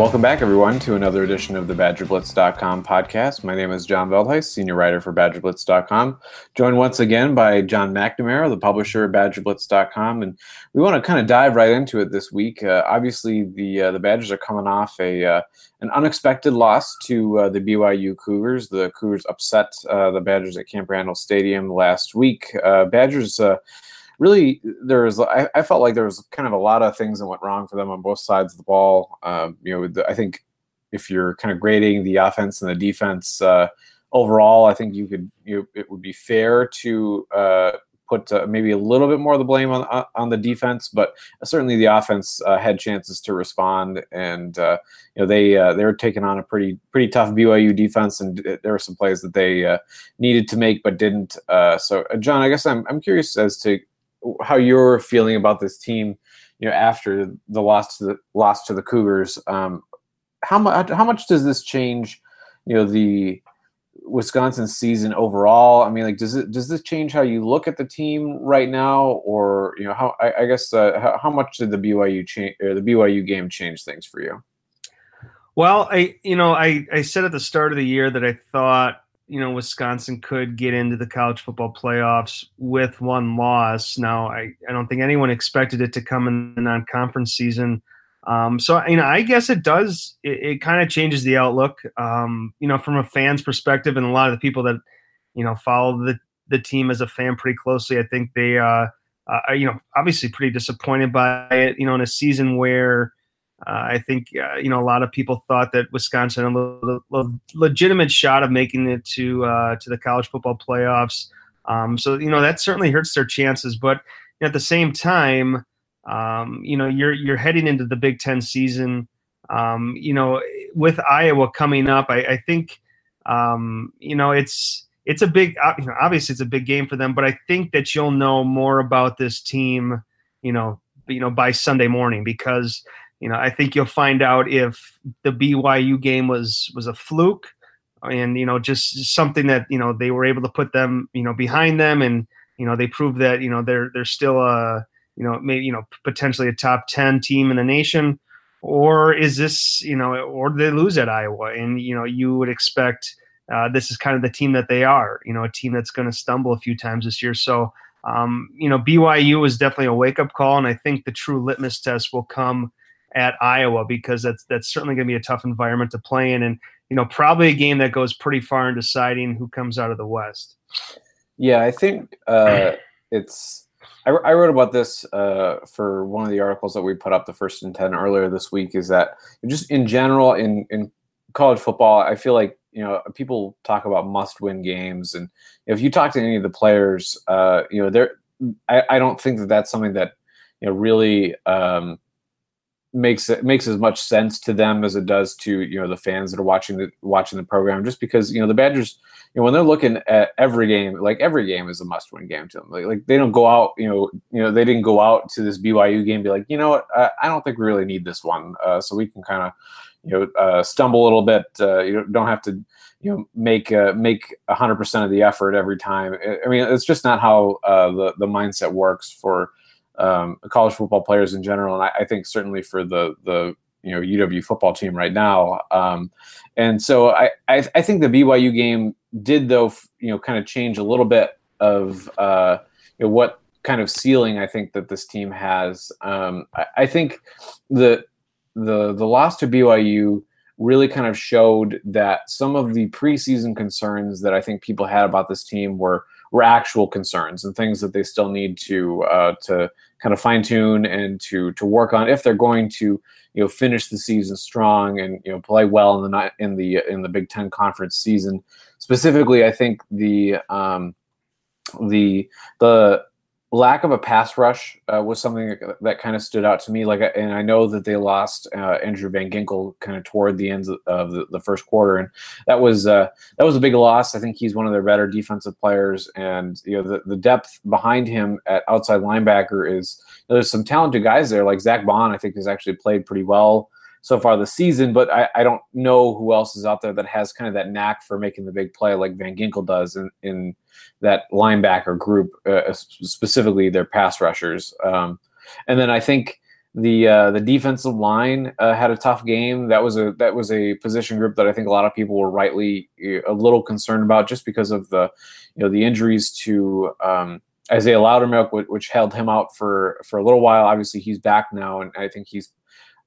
Welcome back, everyone, to another edition of the BadgerBlitz.com podcast. My name is John Veldhuis, senior writer for BadgerBlitz.com. Joined once again by Jon McNamara, the publisher of BadgerBlitz.com, and we want to kind of dive right into it this week. Uh, obviously, the uh, the Badgers are coming off a uh, an unexpected loss to uh, the BYU Cougars. The Cougars upset uh, the Badgers at Camp Randall Stadium last week. Uh, Badgers really there was I, I, felt like there was kind of a lot of things that went wrong for them on both sides of the ball. Um, you know, the, I think if you're kind of grading the offense and the defense uh, overall, I think you could you it would be fair to uh, put uh, maybe a little bit more of the blame on on the defense, but certainly the offense uh, had chances to respond, and uh, you know they uh, they were taking on a pretty pretty tough BYU defense, and there were some plays that they needed to make but didn't. so, Jon, I guess I'm I'm curious as to how you're feeling about this team, you know, after the loss to the loss to the Cougars. Um, how much how much does this change, you know, the Wisconsin season overall? I mean, like, does it does this change how you look at the team right now, or you know, how I, I guess uh, how, how, much did the BYU change or the BYU game change things for you? Well, I you know I I said at the start of the year that I thought you know Wisconsin could get into the college football playoffs with one loss. Now, I, I don't think anyone expected it to come in the non-conference season. Um, so you know, I guess it does. It, it kind of changes the outlook. Um, you know, from a fan's perspective, and a lot of the people that you know follow the the team as a fan pretty closely, I think they uh, uh you know obviously pretty disappointed by it. You know, in a season where uh, I think uh, you know a lot of people thought that Wisconsin had a le- legitimate shot of making it to uh, to the college football playoffs. Um, so you know that certainly hurts their chances. But at the same time, um, you know you're you're heading into the Big Ten season. Um, you know, with Iowa coming up, I, I think um, you know it's it's a big you know, obviously it's a big game for them. But I think that you'll know more about this team, you know, you know by Sunday morning because you know, I think you'll find out if the BYU game was was a fluke and you know just something that you know they were able to put them you know behind them and you know they proved that you know they're they're still a you know maybe you know potentially a top 10 team in the nation or is this you know or do they lose at Iowa and you know you would expect uh, this is kind of the team that they are you know a team that's going to stumble a few times this year so um, you know BYU is definitely a wake up call and I think the true litmus test will come at Iowa because that's that's certainly going to be a tough environment to play in, and you know probably a game that goes pretty far in deciding who comes out of the West. Yeah, I think uh, it's. I, I, wrote about this uh, for one of the articles that we put up the first and ten earlier this week. Is that just in general in in college football, I feel like you know people talk about must-win games, and if you talk to any of the players, uh, you know, they're I, I don't think that that's something that you know really um, makes it makes as much sense to them as it does to you know the fans that are watching the watching the program just because you know the badgers you know when they're looking at every game like every game is a must win game to them. Like, like they don't go out you know you know they didn't go out to this byu game be like you know what? I, I don't think we really need this one. Uh, so we can kind of you know uh, stumble a little bit uh, you don't have to you know make uh, make 100% of the effort every time. I mean it's just not how uh, the the mindset works for um, college football players in general, and I, I, think certainly for the the you know UW football team right now. Um, and so I, I, I think the BYU game did though you know kind of change a little bit of uh, you know, what kind of ceiling I think that this team has. Um, I, I think the the the loss to BYU really kind of showed that some of the preseason concerns that I think people had about this team were were actual concerns and things that they still need to uh, to kind of fine tune and to to work on if they're going to you know finish the season strong and you know play well in the in the in the Big Ten conference season. Specifically, I think the um, the the lack of a pass rush uh, was something that, that, kind of stood out to me. Like, and I know that they lost uh, Andrew Van Ginkel kind of toward the end of the, the first quarter, and that was uh, that was a big loss. I think he's one of their better defensive players, and you know the, the depth behind him at outside linebacker is you know, there's some talented guys there. Like Zack Baun, I think has actually played pretty well so far this season, but I, I, don't know who else is out there that has kind of that knack for making the big play like Van Ginkel does in, in that linebacker group, uh, specifically their pass rushers. Um, and then I think the uh, the defensive line uh, had a tough game. That was a that was a position group that I think a lot of people were rightly uh, a little concerned about, just because of the you know the injuries to um, Isaiah Loudermilk, which held him out for for a little while. Obviously, he's back now, and I think he's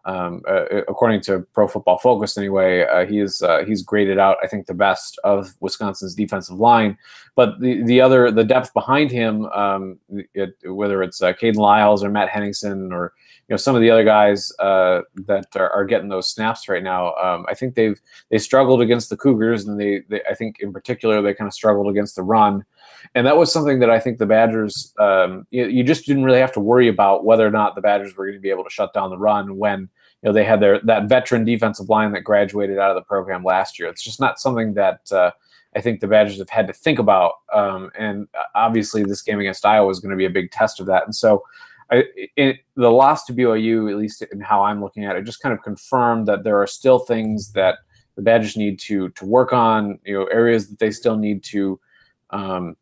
um, uh, according to Pro Football Focus, anyway, uh, he is uh, he's graded out. I think the best of Wisconsin's defensive line, but the the other the depth behind him, um, it, whether it's uh, Kayden Lyles or Matt Henningsen or you know some of the other guys uh, that are, are, getting those snaps right now, um, I think they've they struggled against the Cougars, and they, they I think in particular they kind of struggled against the run and that was something that I think the Badgers, um, you, you, just didn't really have to worry about whether or not the Badgers were going to be able to shut down the run when you know they had their that veteran defensive line that graduated out of the program last year. It's just not something that uh, I think the Badgers have had to think about. Um, and obviously, this game against Iowa is going to be a big test of that. And so. I, it, the loss to BYU, at least in how I'm looking at it, just kind of confirmed that there are still things that the Badgers need to to work on. You know, areas that they still need to um,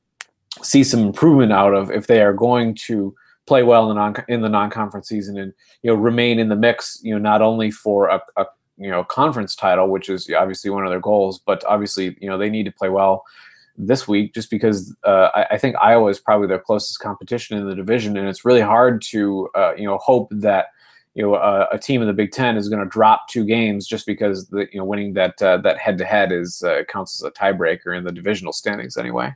see some improvement out of if they are going to play well in the non in the non-conference season and you know remain in the mix you know not only for a, a you know conference title which is obviously one of their goals but obviously you know they need to play well this week just because uh, I, I, think Iowa is probably their closest competition in the division. And it's really hard to uh, you know hope that you know uh, a team in the Big Ten is going to drop two games just because the you know winning that uh, that head to head is uh, counts as a tiebreaker in the divisional standings anyway.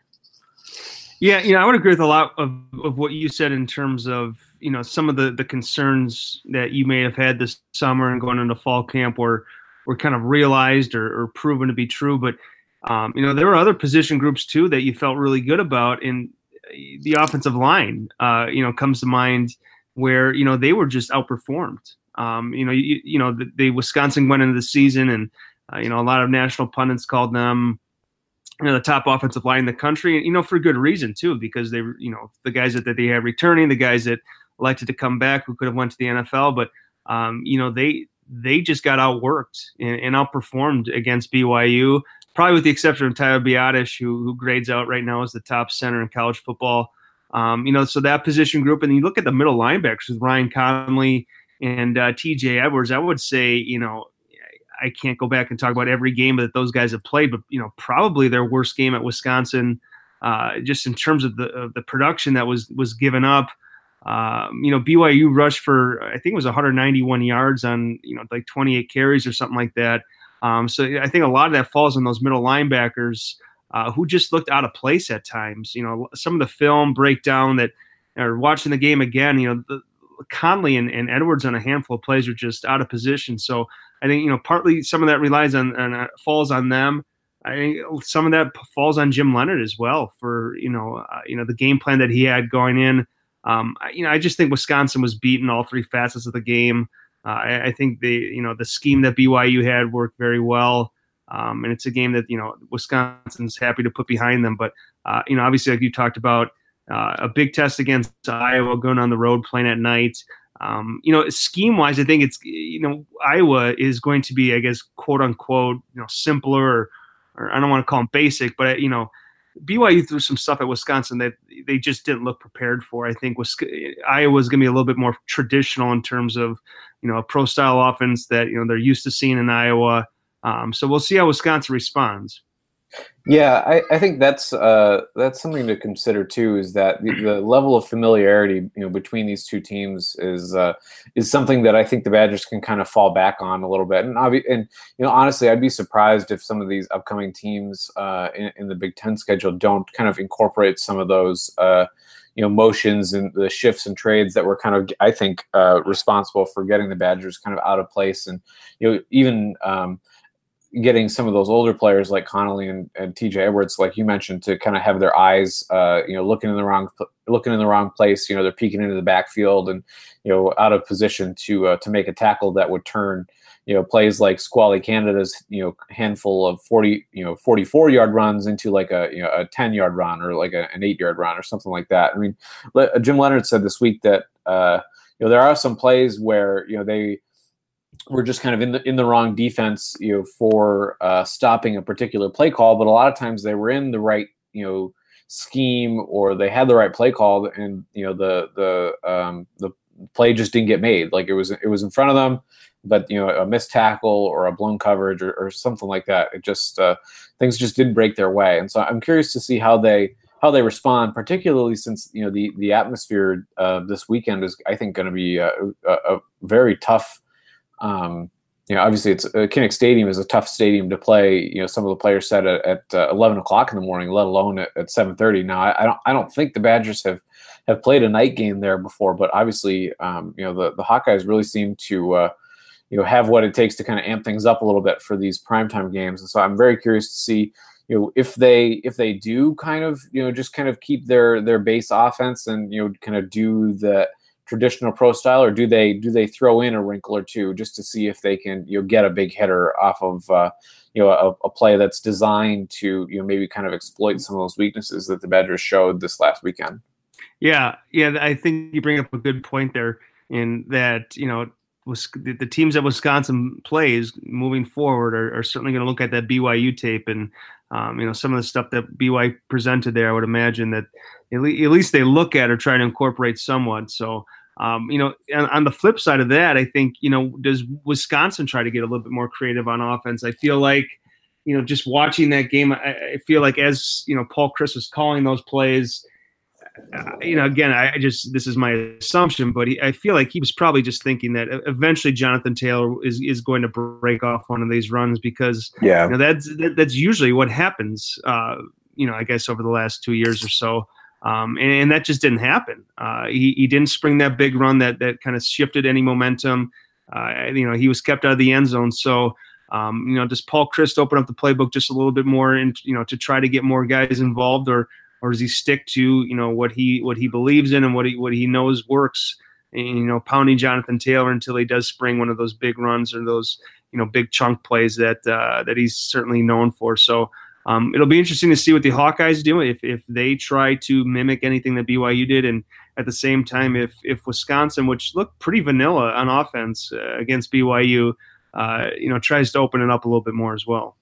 Yeah, you know, I would agree with a lot of, of what you said in terms of, you know, some of the, the concerns that you may have had this summer and going into fall camp were, were kind of realized or, or proven to be true. But, um, you know, there were other position groups too that you felt really good about. in the offensive line, uh, you know, comes to mind where, you know, they were just outperformed. Um, you know, you, you know, the, the, Wisconsin went into the season and, uh, you know, a lot of national pundits called them, you know, the top offensive line in the country, and you know for good reason too, because they, you know, the guys that, that they have returning, the guys that elected to come back who could have went to the NFL, but um, you know they they just got outworked and, and, outperformed against BYU, probably with the exception of Tyler Biadasz, who who grades out right now as the top center in college football. Um, you know, so that position group, and you look at the middle linebackers with Ryan Connelly and uh, T.J. Edwards. I would say, you know, I can't go back and talk about every game that those guys have played, but you know, probably their worst game at Wisconsin, uh, just in terms of the of the production that was was given up. Um, you know, BYU rushed for I think it was 191 yards on you know like 28 carries or something like that. Um, so I think a lot of that falls on those middle linebackers uh, who just looked out of place at times. You know, some of the film breakdown that, or watching the game again, you know, the, Connelly and, and Edwards on a handful of plays are just out of position. So I think you know partly some of that relies on, on uh, falls on them. I think some of that falls on Jim Leonhard as well for you know uh, you know the game plan that he had going in. Um, you know, I just think Wisconsin was beaten all three facets of the game. Uh, I, I, think the you know the scheme that BYU had worked very well, um, and it's a game that you know Wisconsin's happy to put behind them. But uh, you know, obviously, like you talked about, uh, a big test against Iowa, going on the road, playing at night. Um, you know, scheme wise, I think it's you know Iowa is going to be, I guess, quote unquote, you know, simpler or, or I don't want to call them basic, but you know, BYU threw some stuff at Wisconsin that they just didn't look prepared for. I think was Iowa's going to be a little bit more traditional in terms of you know a pro style offense that you know they're used to seeing in Iowa. Um, so we'll see how Wisconsin responds. Yeah, I, I think that's uh, that's something to consider too. Is that the, the, level of familiarity you know between these two teams is uh, is something that I think the Badgers can kind of fall back on a little bit. And obvi- and you know honestly, I'd be surprised if some of these upcoming teams uh, in, in, the Big Ten schedule don't kind of incorporate some of those uh, you know motions and the shifts and trades that were kind of I think uh, responsible for getting the Badgers kind of out of place and you know even. Um, getting some of those older players like Connelly and, and TJ Edwards, like you mentioned, to kind of have their eyes, uh, you know, looking in the wrong, looking in the wrong place. You know, they're peeking into the backfield and you know out of position to uh, to make a tackle that would turn, you know, plays like Squally Canada's, you know, handful of forty, you know, forty four yard runs into like a you know a ten yard run or like a, an eight yard run or something like that. I mean, Jim Leonhard said this week that uh, you know there are some plays where you know they were just kind of in the in the wrong defense, you know, for uh, stopping a particular play call. But a lot of times they were in the right, you know, scheme or they had the right play call, and you know the the um, the play just didn't get made. Like it was it was in front of them, but you know a missed tackle or a blown coverage or, or something like that. It just uh, things just didn't break their way. And so I'm curious to see how they how they respond, particularly since you know the the atmosphere uh, this weekend is I think going to be a, a, a, very tough. Um, you know, obviously, it's uh, Kinnick Stadium is a tough stadium to play. You know, some of the players said at, at uh, eleven o'clock in the morning, let alone at, at seven thirty. Now, I, I, don't, I don't think the Badgers have have played a night game there before, but obviously, um, you know, the the Hawkeyes really seem to, uh, you know, have what it takes to kind of amp things up a little bit for these primetime games. And so, I'm very curious to see, you know, if they if they do kind of, you know, just kind of keep their their base offense and you know, kind of do the traditional pro style, or do they do they throw in a wrinkle or two just to see if they can you know get a big hitter off of uh, you know a, a, play that's designed to you know maybe kind of exploit some of those weaknesses that the Badgers showed this last weekend. Yeah, yeah, I think you bring up a good point there in that you know the teams that Wisconsin plays moving forward are, are certainly going to look at that BYU tape and um, you know some of the stuff that BYU presented there. I would imagine that at, le- at least they look at or try to incorporate somewhat. So um, you know, on, on, the flip side of that, I think you know does Wisconsin try to get a little bit more creative on offense? I feel like you know just watching that game, I, I feel like as you know Paul Chryst was calling those plays you know, again, I just this is my assumption, but he, I feel like he was probably just thinking that eventually Jonathan Taylor is, is going to break off one of these runs because yeah, you know, that's that, that's usually what happens. Uh, you know, I guess over the last two years or so, um, and, and, that just didn't happen. Uh, he he didn't spring that big run that that kind of shifted any momentum. Uh, you know, he was kept out of the end zone, so. Um, you know, does Paul Chryst open up the playbook just a little bit more, and you know, to try to get more guys involved, or or does he stick to you know what he what he believes in and what he what he knows works? And, you know, pounding Jonathan Taylor until he does spring one of those big runs or those you know big chunk plays that uh, that he's certainly known for. So. Um, it'll be interesting to see what the Hawkeyes do if, if they try to mimic anything that BYU did, and at the same time, if if Wisconsin, which looked pretty vanilla on offense uh, against BYU, uh, you know, tries to open it up a little bit more as well.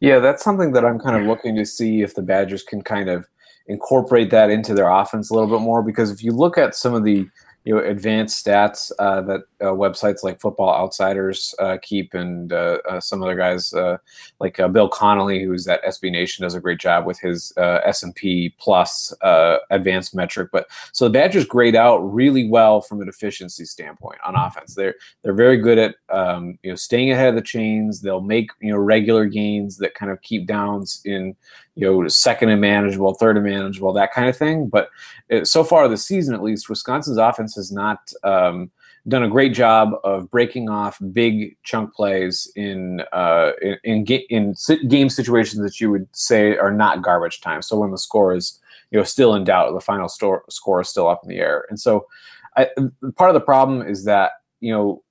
Yeah, that's something that I'm kind of looking to see if the Badgers can kind of incorporate that into their offense a little bit more because if you look at some of the you know advanced stats uh, that uh, websites like Football Outsiders uh, keep, and uh, uh, some other guys uh, like Bill Connelly, who's at SB Nation, does a great job with his S and P plus advanced metric. But so the Badgers grade out really well from an efficiency standpoint on offense. They're they're very good at um, you know staying ahead of the chains. They'll make you know regular gains that kind of keep downs in you know second and manageable, third and manageable, that kind of thing. But so far this season, at least, Wisconsin's offense has not um, done a great job of breaking off big chunk plays in uh, in, in, in game situations that you would say are not garbage time. So when the score is you know still in doubt, the final store, score is still up in the air, and so I, part of the problem is that you know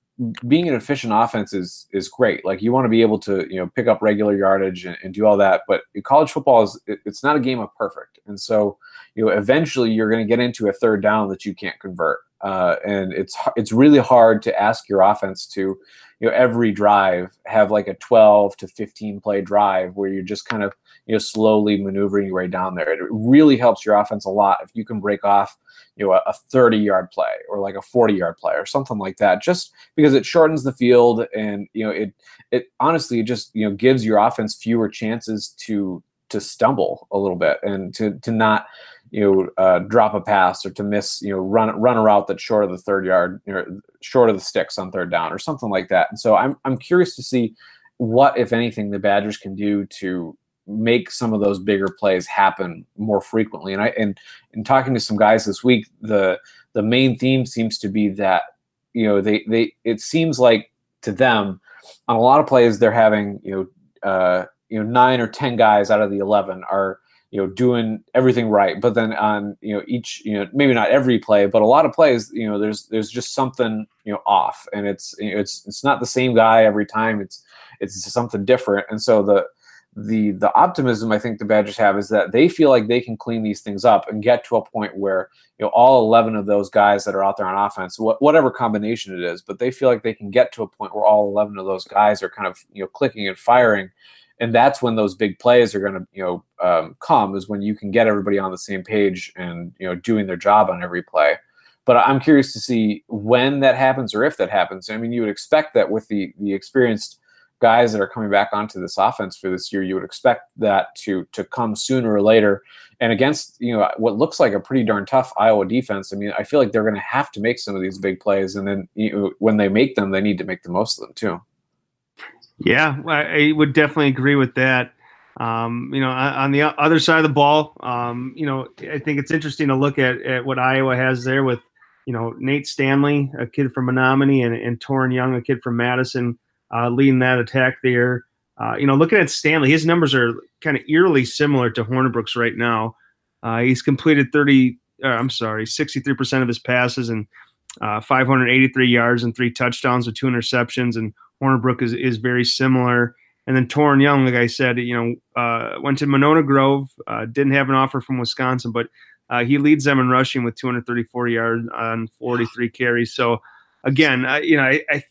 being an efficient offense is is great. Like you want to be able to you know pick up regular yardage and, and do all that, but college football is it, it's not a game of perfect, and so you know eventually you're going to get into a third down that you can't convert, uh, and it's it's really hard to ask your offense to you know every drive have like a 12 to 15 play drive where you're just kind of you know slowly maneuvering your way down there. It really helps your offense a lot if you can break off you know a, a 30 yard play or like a 40 yard play or something like that just because it shortens the field and you know it it honestly just you know gives your offense fewer chances to to stumble a little bit and to to not you know uh, drop a pass or to miss you know run run a route that's short of the third yard you know, short of the sticks on third down or something like that and so i'm i'm curious to see what if anything the badgers can do to make some of those bigger plays happen more frequently. And I and in talking to some guys this week, the the main theme seems to be that you know they they it seems like to them on a lot of plays they're having you know uh, you know nine or ten guys out of the eleven are you know doing everything right but then on you know each you know maybe not every play but a lot of plays you know there's there's just something you know off and it's it's it's not the same guy every time it's it's something different and so the the the optimism I think the Badgers have is that they feel like they can clean these things up and get to a point where you know all 11 of those guys that are out there on offense wh- whatever combination it is but they feel like they can get to a point where all 11 of those guys are kind of you know clicking and firing and that's when those big plays are going to you know um, come is when you can get everybody on the same page and you know doing their job on every play but I'm curious to see when that happens or if that happens. I mean, you would expect that with the the experienced guys that are coming back onto this offense for this year, you would expect that to to come sooner or later. And against you know what looks like a pretty darn tough Iowa defense, I mean, I feel like they're going to have to make some of these big plays, and then you know, when they make them, they need to make the most of them too. Yeah, I would definitely agree with that. Um, you know, on the other side of the ball, um, you know, I think it's interesting to look at, at what Iowa has there with, you know, Nate Stanley, a kid from Menomonie, and, and Toren Young, a kid from Madison, uh, leading that attack there. Uh, you know, looking at Stanley, his numbers are kind of eerily similar to Hornibrook's right now. Uh, he's completed 30, uh, I'm sorry, 63% of his passes and uh, 583 yards and three touchdowns with two interceptions. And Hornibrook is, is very similar. And then Toren Young, like I said, you know, uh, went to Monona Grove, uh, didn't have an offer from Wisconsin, but uh, he leads them in rushing with 234 yards on 43 carries. So again, you know, I, I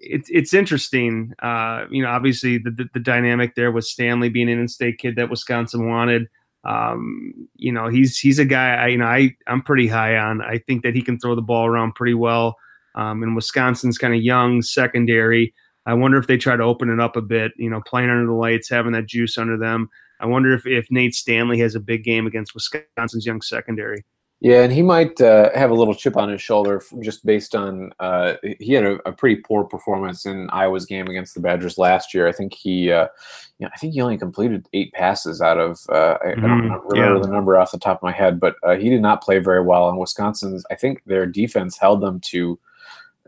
it's it's interesting. Uh, you know, obviously the, the, the dynamic there with Stanley being an in-state kid that Wisconsin wanted. Um, you know, he's he's a guy I you know I I'm pretty high on. I think that he can throw the ball around pretty well. Um, and Wisconsin's kind of young secondary. I wonder if they try to open it up a bit, you know, playing under the lights, having that juice under them. I wonder if, if Nate Stanley has a big game against Wisconsin's young secondary. Yeah, and he might uh, have a little chip on his shoulder just based on uh, he had a, a, pretty poor performance in Iowa's game against the Badgers last year. I think he, uh, you know, I think he only completed eight passes out of uh, I, mm, I, don't mm-hmm. remember yeah. the number off the top of my head, but uh, he did not play very well. And Wisconsin's, I think their defense held them to,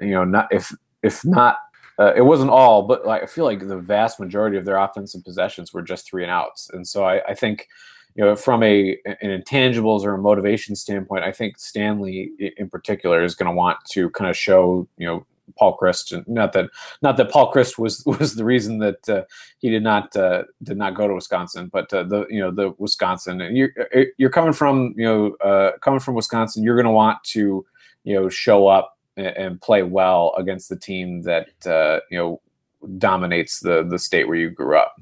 you know, not if if not uh, it wasn't all, but like, I feel like the vast majority of their offensive possessions were just three and outs. And so I, I think, you know, from a an intangibles or a motivation standpoint, I think Stanley in particular is going to want to kind of show, you know, Paul Chryst. And not that not that Paul Chryst was was the reason that uh, he did not uh, did not go to Wisconsin, but uh, the you know the Wisconsin and you're uh, you're coming from you know uh, coming from Wisconsin, you're going to want to you know show up and play well against the team that uh, you know dominates the the state where you grew up.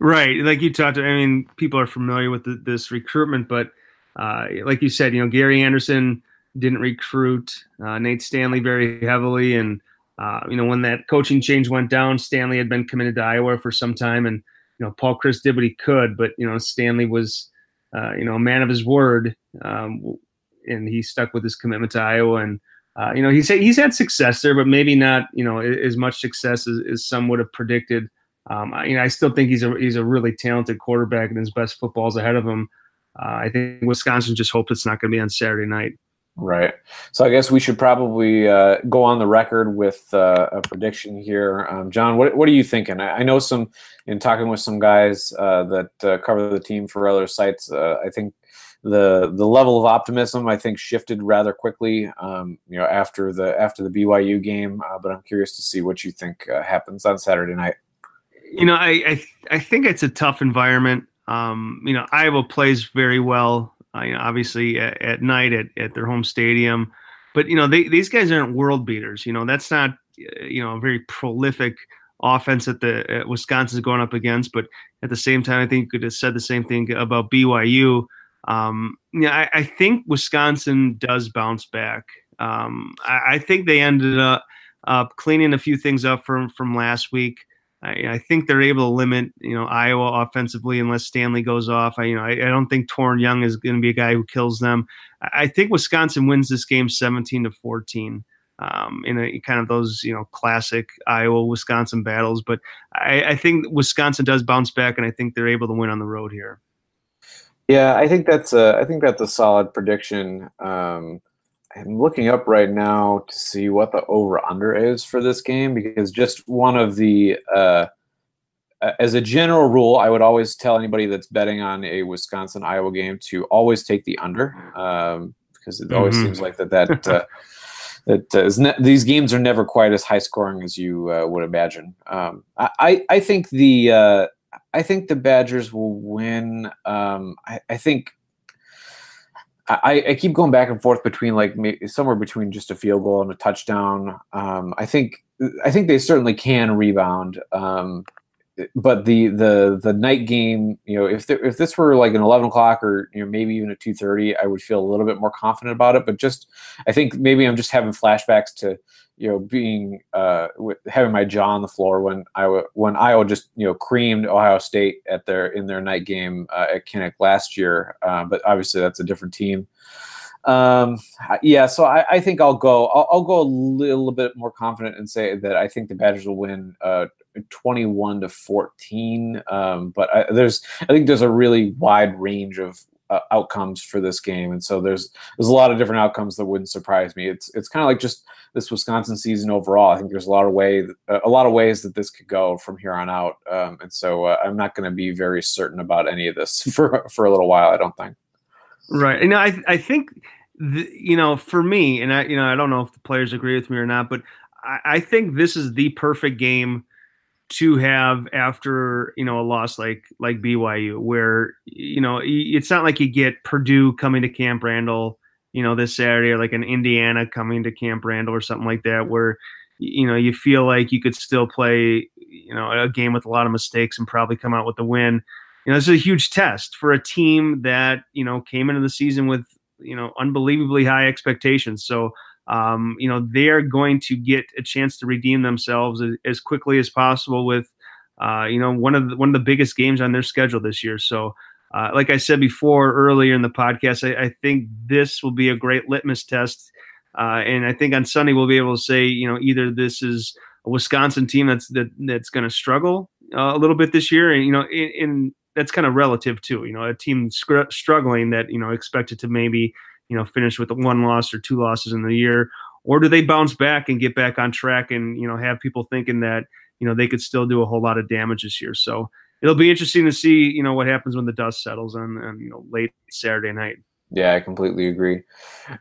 Right, like you talked. About, I mean, people are familiar with the, this recruitment, but uh, like you said, you know, Gary Anderson didn't recruit uh, Nate Stanley very heavily, and uh, you know when that coaching change went down, Stanley had been committed to Iowa for some time, and you know Paul Chryst did what he could, but you know Stanley was uh, you know a man of his word, um, and he stuck with his commitment to Iowa and uh, you know, he's he's had success there, but maybe not you know as much success as, as some would have predicted. Um, I, you know, I still think he's a he's a really talented quarterback, and his best football's ahead of him. Uh, I think Wisconsin just hopes it's not going to be on Saturday night. Right. So I guess we should probably uh, go on the record with uh, a prediction here. Um, Jon, what, what are you thinking? I, I, know some in talking with some guys uh, that uh, cover the team for other sites. Uh, I think the the level of optimism I think shifted rather quickly. Um, you know, after the after the BYU game, but I'm curious to see what you think happens on Saturday night. You know, I I, I think it's a tough environment. Um, you know, Iowa plays very well. Uh, you know, obviously at, at, night at, at their home stadium, but you know they, these guys aren't world beaters. You know, that's not you know a very prolific offense that the uh, Wisconsin's going up against. But at the same time, I think you could have said the same thing about BYU. Um, yeah, I, I, think Wisconsin does bounce back. Um, I, I, think they ended up uh, cleaning a few things up from from last week. I, I, think they're able to limit, you know, Iowa offensively unless Stanley goes off. I, you know, I, don't think Toren Young is going to be a guy who kills them. I, think Wisconsin wins this game 17 to 14 um, in a kind of those, you know, classic Iowa Wisconsin battles. But I, think Wisconsin does bounce back, and I think they're able to win on the road here. Yeah, I think that's a I think that's a solid prediction. Um, I'm looking up right now to see what the over under is for this game because just one of the uh, as a general rule, I would always tell anybody that's betting on a Wisconsin Iowa game to always take the under um, because it always mm-hmm. seems like that that uh, that uh, ne- these games are never quite as high scoring as you uh, would imagine. Um, I I think the uh, I think the Badgers will win. Um, I, I, think I, I, keep going back and forth between like somewhere between just a field goal and a touchdown. Um, I think I think they certainly can rebound. Um, but the the the night game, you know, if there, if this were like an eleven o'clock or you know maybe even a two thirty, I would feel a little bit more confident about it. But just I think maybe I'm just having flashbacks to you know being uh, having my jaw on the floor when I when Iowa just you know creamed Ohio State at their in their night game uh, at Kinnick last year. Uh, but obviously that's a different team. Um, yeah, so I, I think I'll go. I'll, I'll, go a little bit more confident and say that I think the Badgers will win uh, 21 to 14. Um, but I, there's, I think there's a really wide range of uh, outcomes for this game, and so there's there's a lot of different outcomes that wouldn't surprise me. It's it's kind of like just this Wisconsin season overall. I think there's a lot of way a lot of ways that this could go from here on out, um, and so uh, I'm not going to be very certain about any of this for for a little while. I don't think. Right. And I I think the, you know for me, and I you know I don't know if the players agree with me or not, but I, I think this is the perfect game to have after you know a loss like like BYU, where you know it's not like you get Purdue coming to Camp Randall, you know this Saturday, or like an Indiana coming to Camp Randall or something like that, where you know you feel like you could still play you know a game with a lot of mistakes and probably come out with the win you know, this is a huge test for a team that, you know, came into the season with, you know, unbelievably high expectations. So, um, you know, they're going to get a chance to redeem themselves as, as quickly as possible with, uh, you know, one of the, one of the biggest games on their schedule this year. So, uh, like I said before earlier in the podcast, I, I think this will be a great litmus test. Uh, and I think on Sunday we'll be able to say, you know, either this is a Wisconsin team that's that, that's going to struggle uh, a little bit this year, and you know, in, in that's kind of relative too. You know, a team scr- struggling that you know expected to maybe you know finish with one loss or two losses in the year, or do they bounce back and get back on track and you know have people thinking that you know they could still do a whole lot of damage this year? So it'll be interesting to see you know what happens when the dust settles on, on you know late Saturday night. Yeah, I completely agree.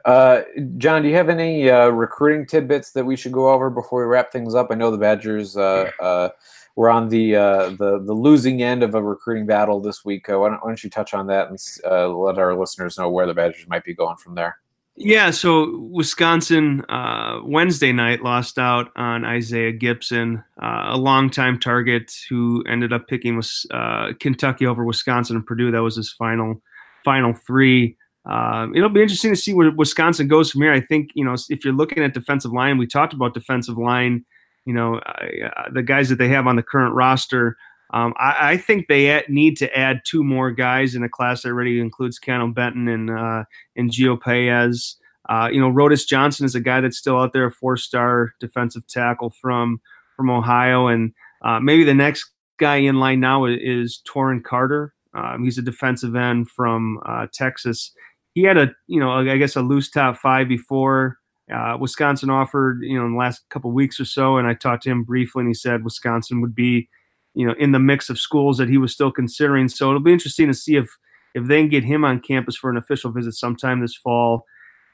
Uh, Jon, do you have any uh, recruiting tidbits that we should go over before we wrap things up? I know the Badgers uh, uh we're on the uh, the the losing end of a recruiting battle this week. Uh, why, don't, why, don't, you touch on that and uh, let our listeners know where the Badgers might be going from there? Yeah, so Wisconsin uh, Wednesday night lost out on Isaiah Gibson, uh, a longtime target who ended up picking uh, Kentucky over Wisconsin and Purdue. That was his final final three. Um, it'll be interesting to see where Wisconsin goes from here. I think you know if you're looking at defensive line, we talked about defensive line you know, uh, the guys that they have on the current roster. Um, I, I, think they need to add two more guys in a class that already includes Keanu Benton and uh, and Gio Paez. Uh, you know, Rodas Johnson is a guy that's still out there, a four-star defensive tackle from from Ohio, and uh, maybe the next guy in line now is, is Torrin Carter. Um, he's a defensive end from uh, Texas. He had a, you know, I guess a loose top five before uh, Wisconsin offered, you know, in the last couple weeks or so, and I talked to him briefly, and he said Wisconsin would be, you know, in the mix of schools that he was still considering. So it'll be interesting to see if if they can get him on campus for an official visit sometime this fall.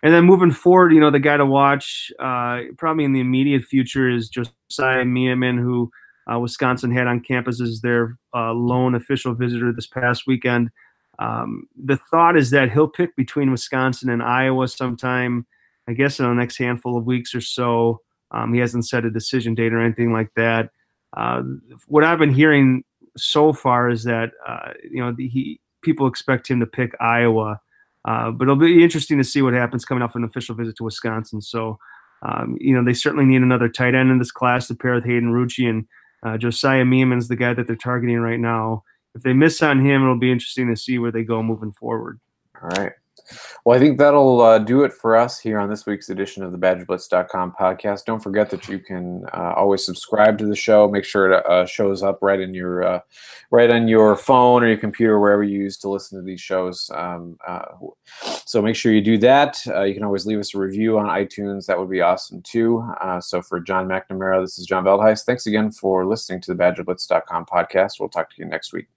And then moving forward, you know, the guy to watch uh, probably in the immediate future is Josiah Miamin, who uh, Wisconsin had on campus as their uh, lone official visitor this past weekend. Um, the thought is that he'll pick between Wisconsin and Iowa sometime I guess in the next handful of weeks or so. Um, he hasn't set a decision date or anything like that. Uh, what I've been hearing so far is that uh, you know he people expect him to pick Iowa, uh, but it'll be interesting to see what happens coming off an official visit to Wisconsin. So um, you know they certainly need another tight end in this class to pair with Hayden Rucci and uh, Josiah is the guy that they're targeting right now. If they miss on him, it'll be interesting to see where they go moving forward. All right. Well, I think that'll uh, do it for us here on this week's edition of the BadgerBlitz.com podcast. Don't forget that you can uh, always subscribe to the show. Make sure it uh, shows up right in your uh, right on your phone or your computer, wherever you use to listen to these shows. Um, uh, so make sure you do that. Uh, you can always leave us a review on iTunes. That would be awesome too. so for Jon McNamara, this is John Veldhuis. Thanks again for listening to the BadgerBlitz.com podcast. We'll talk to you next week.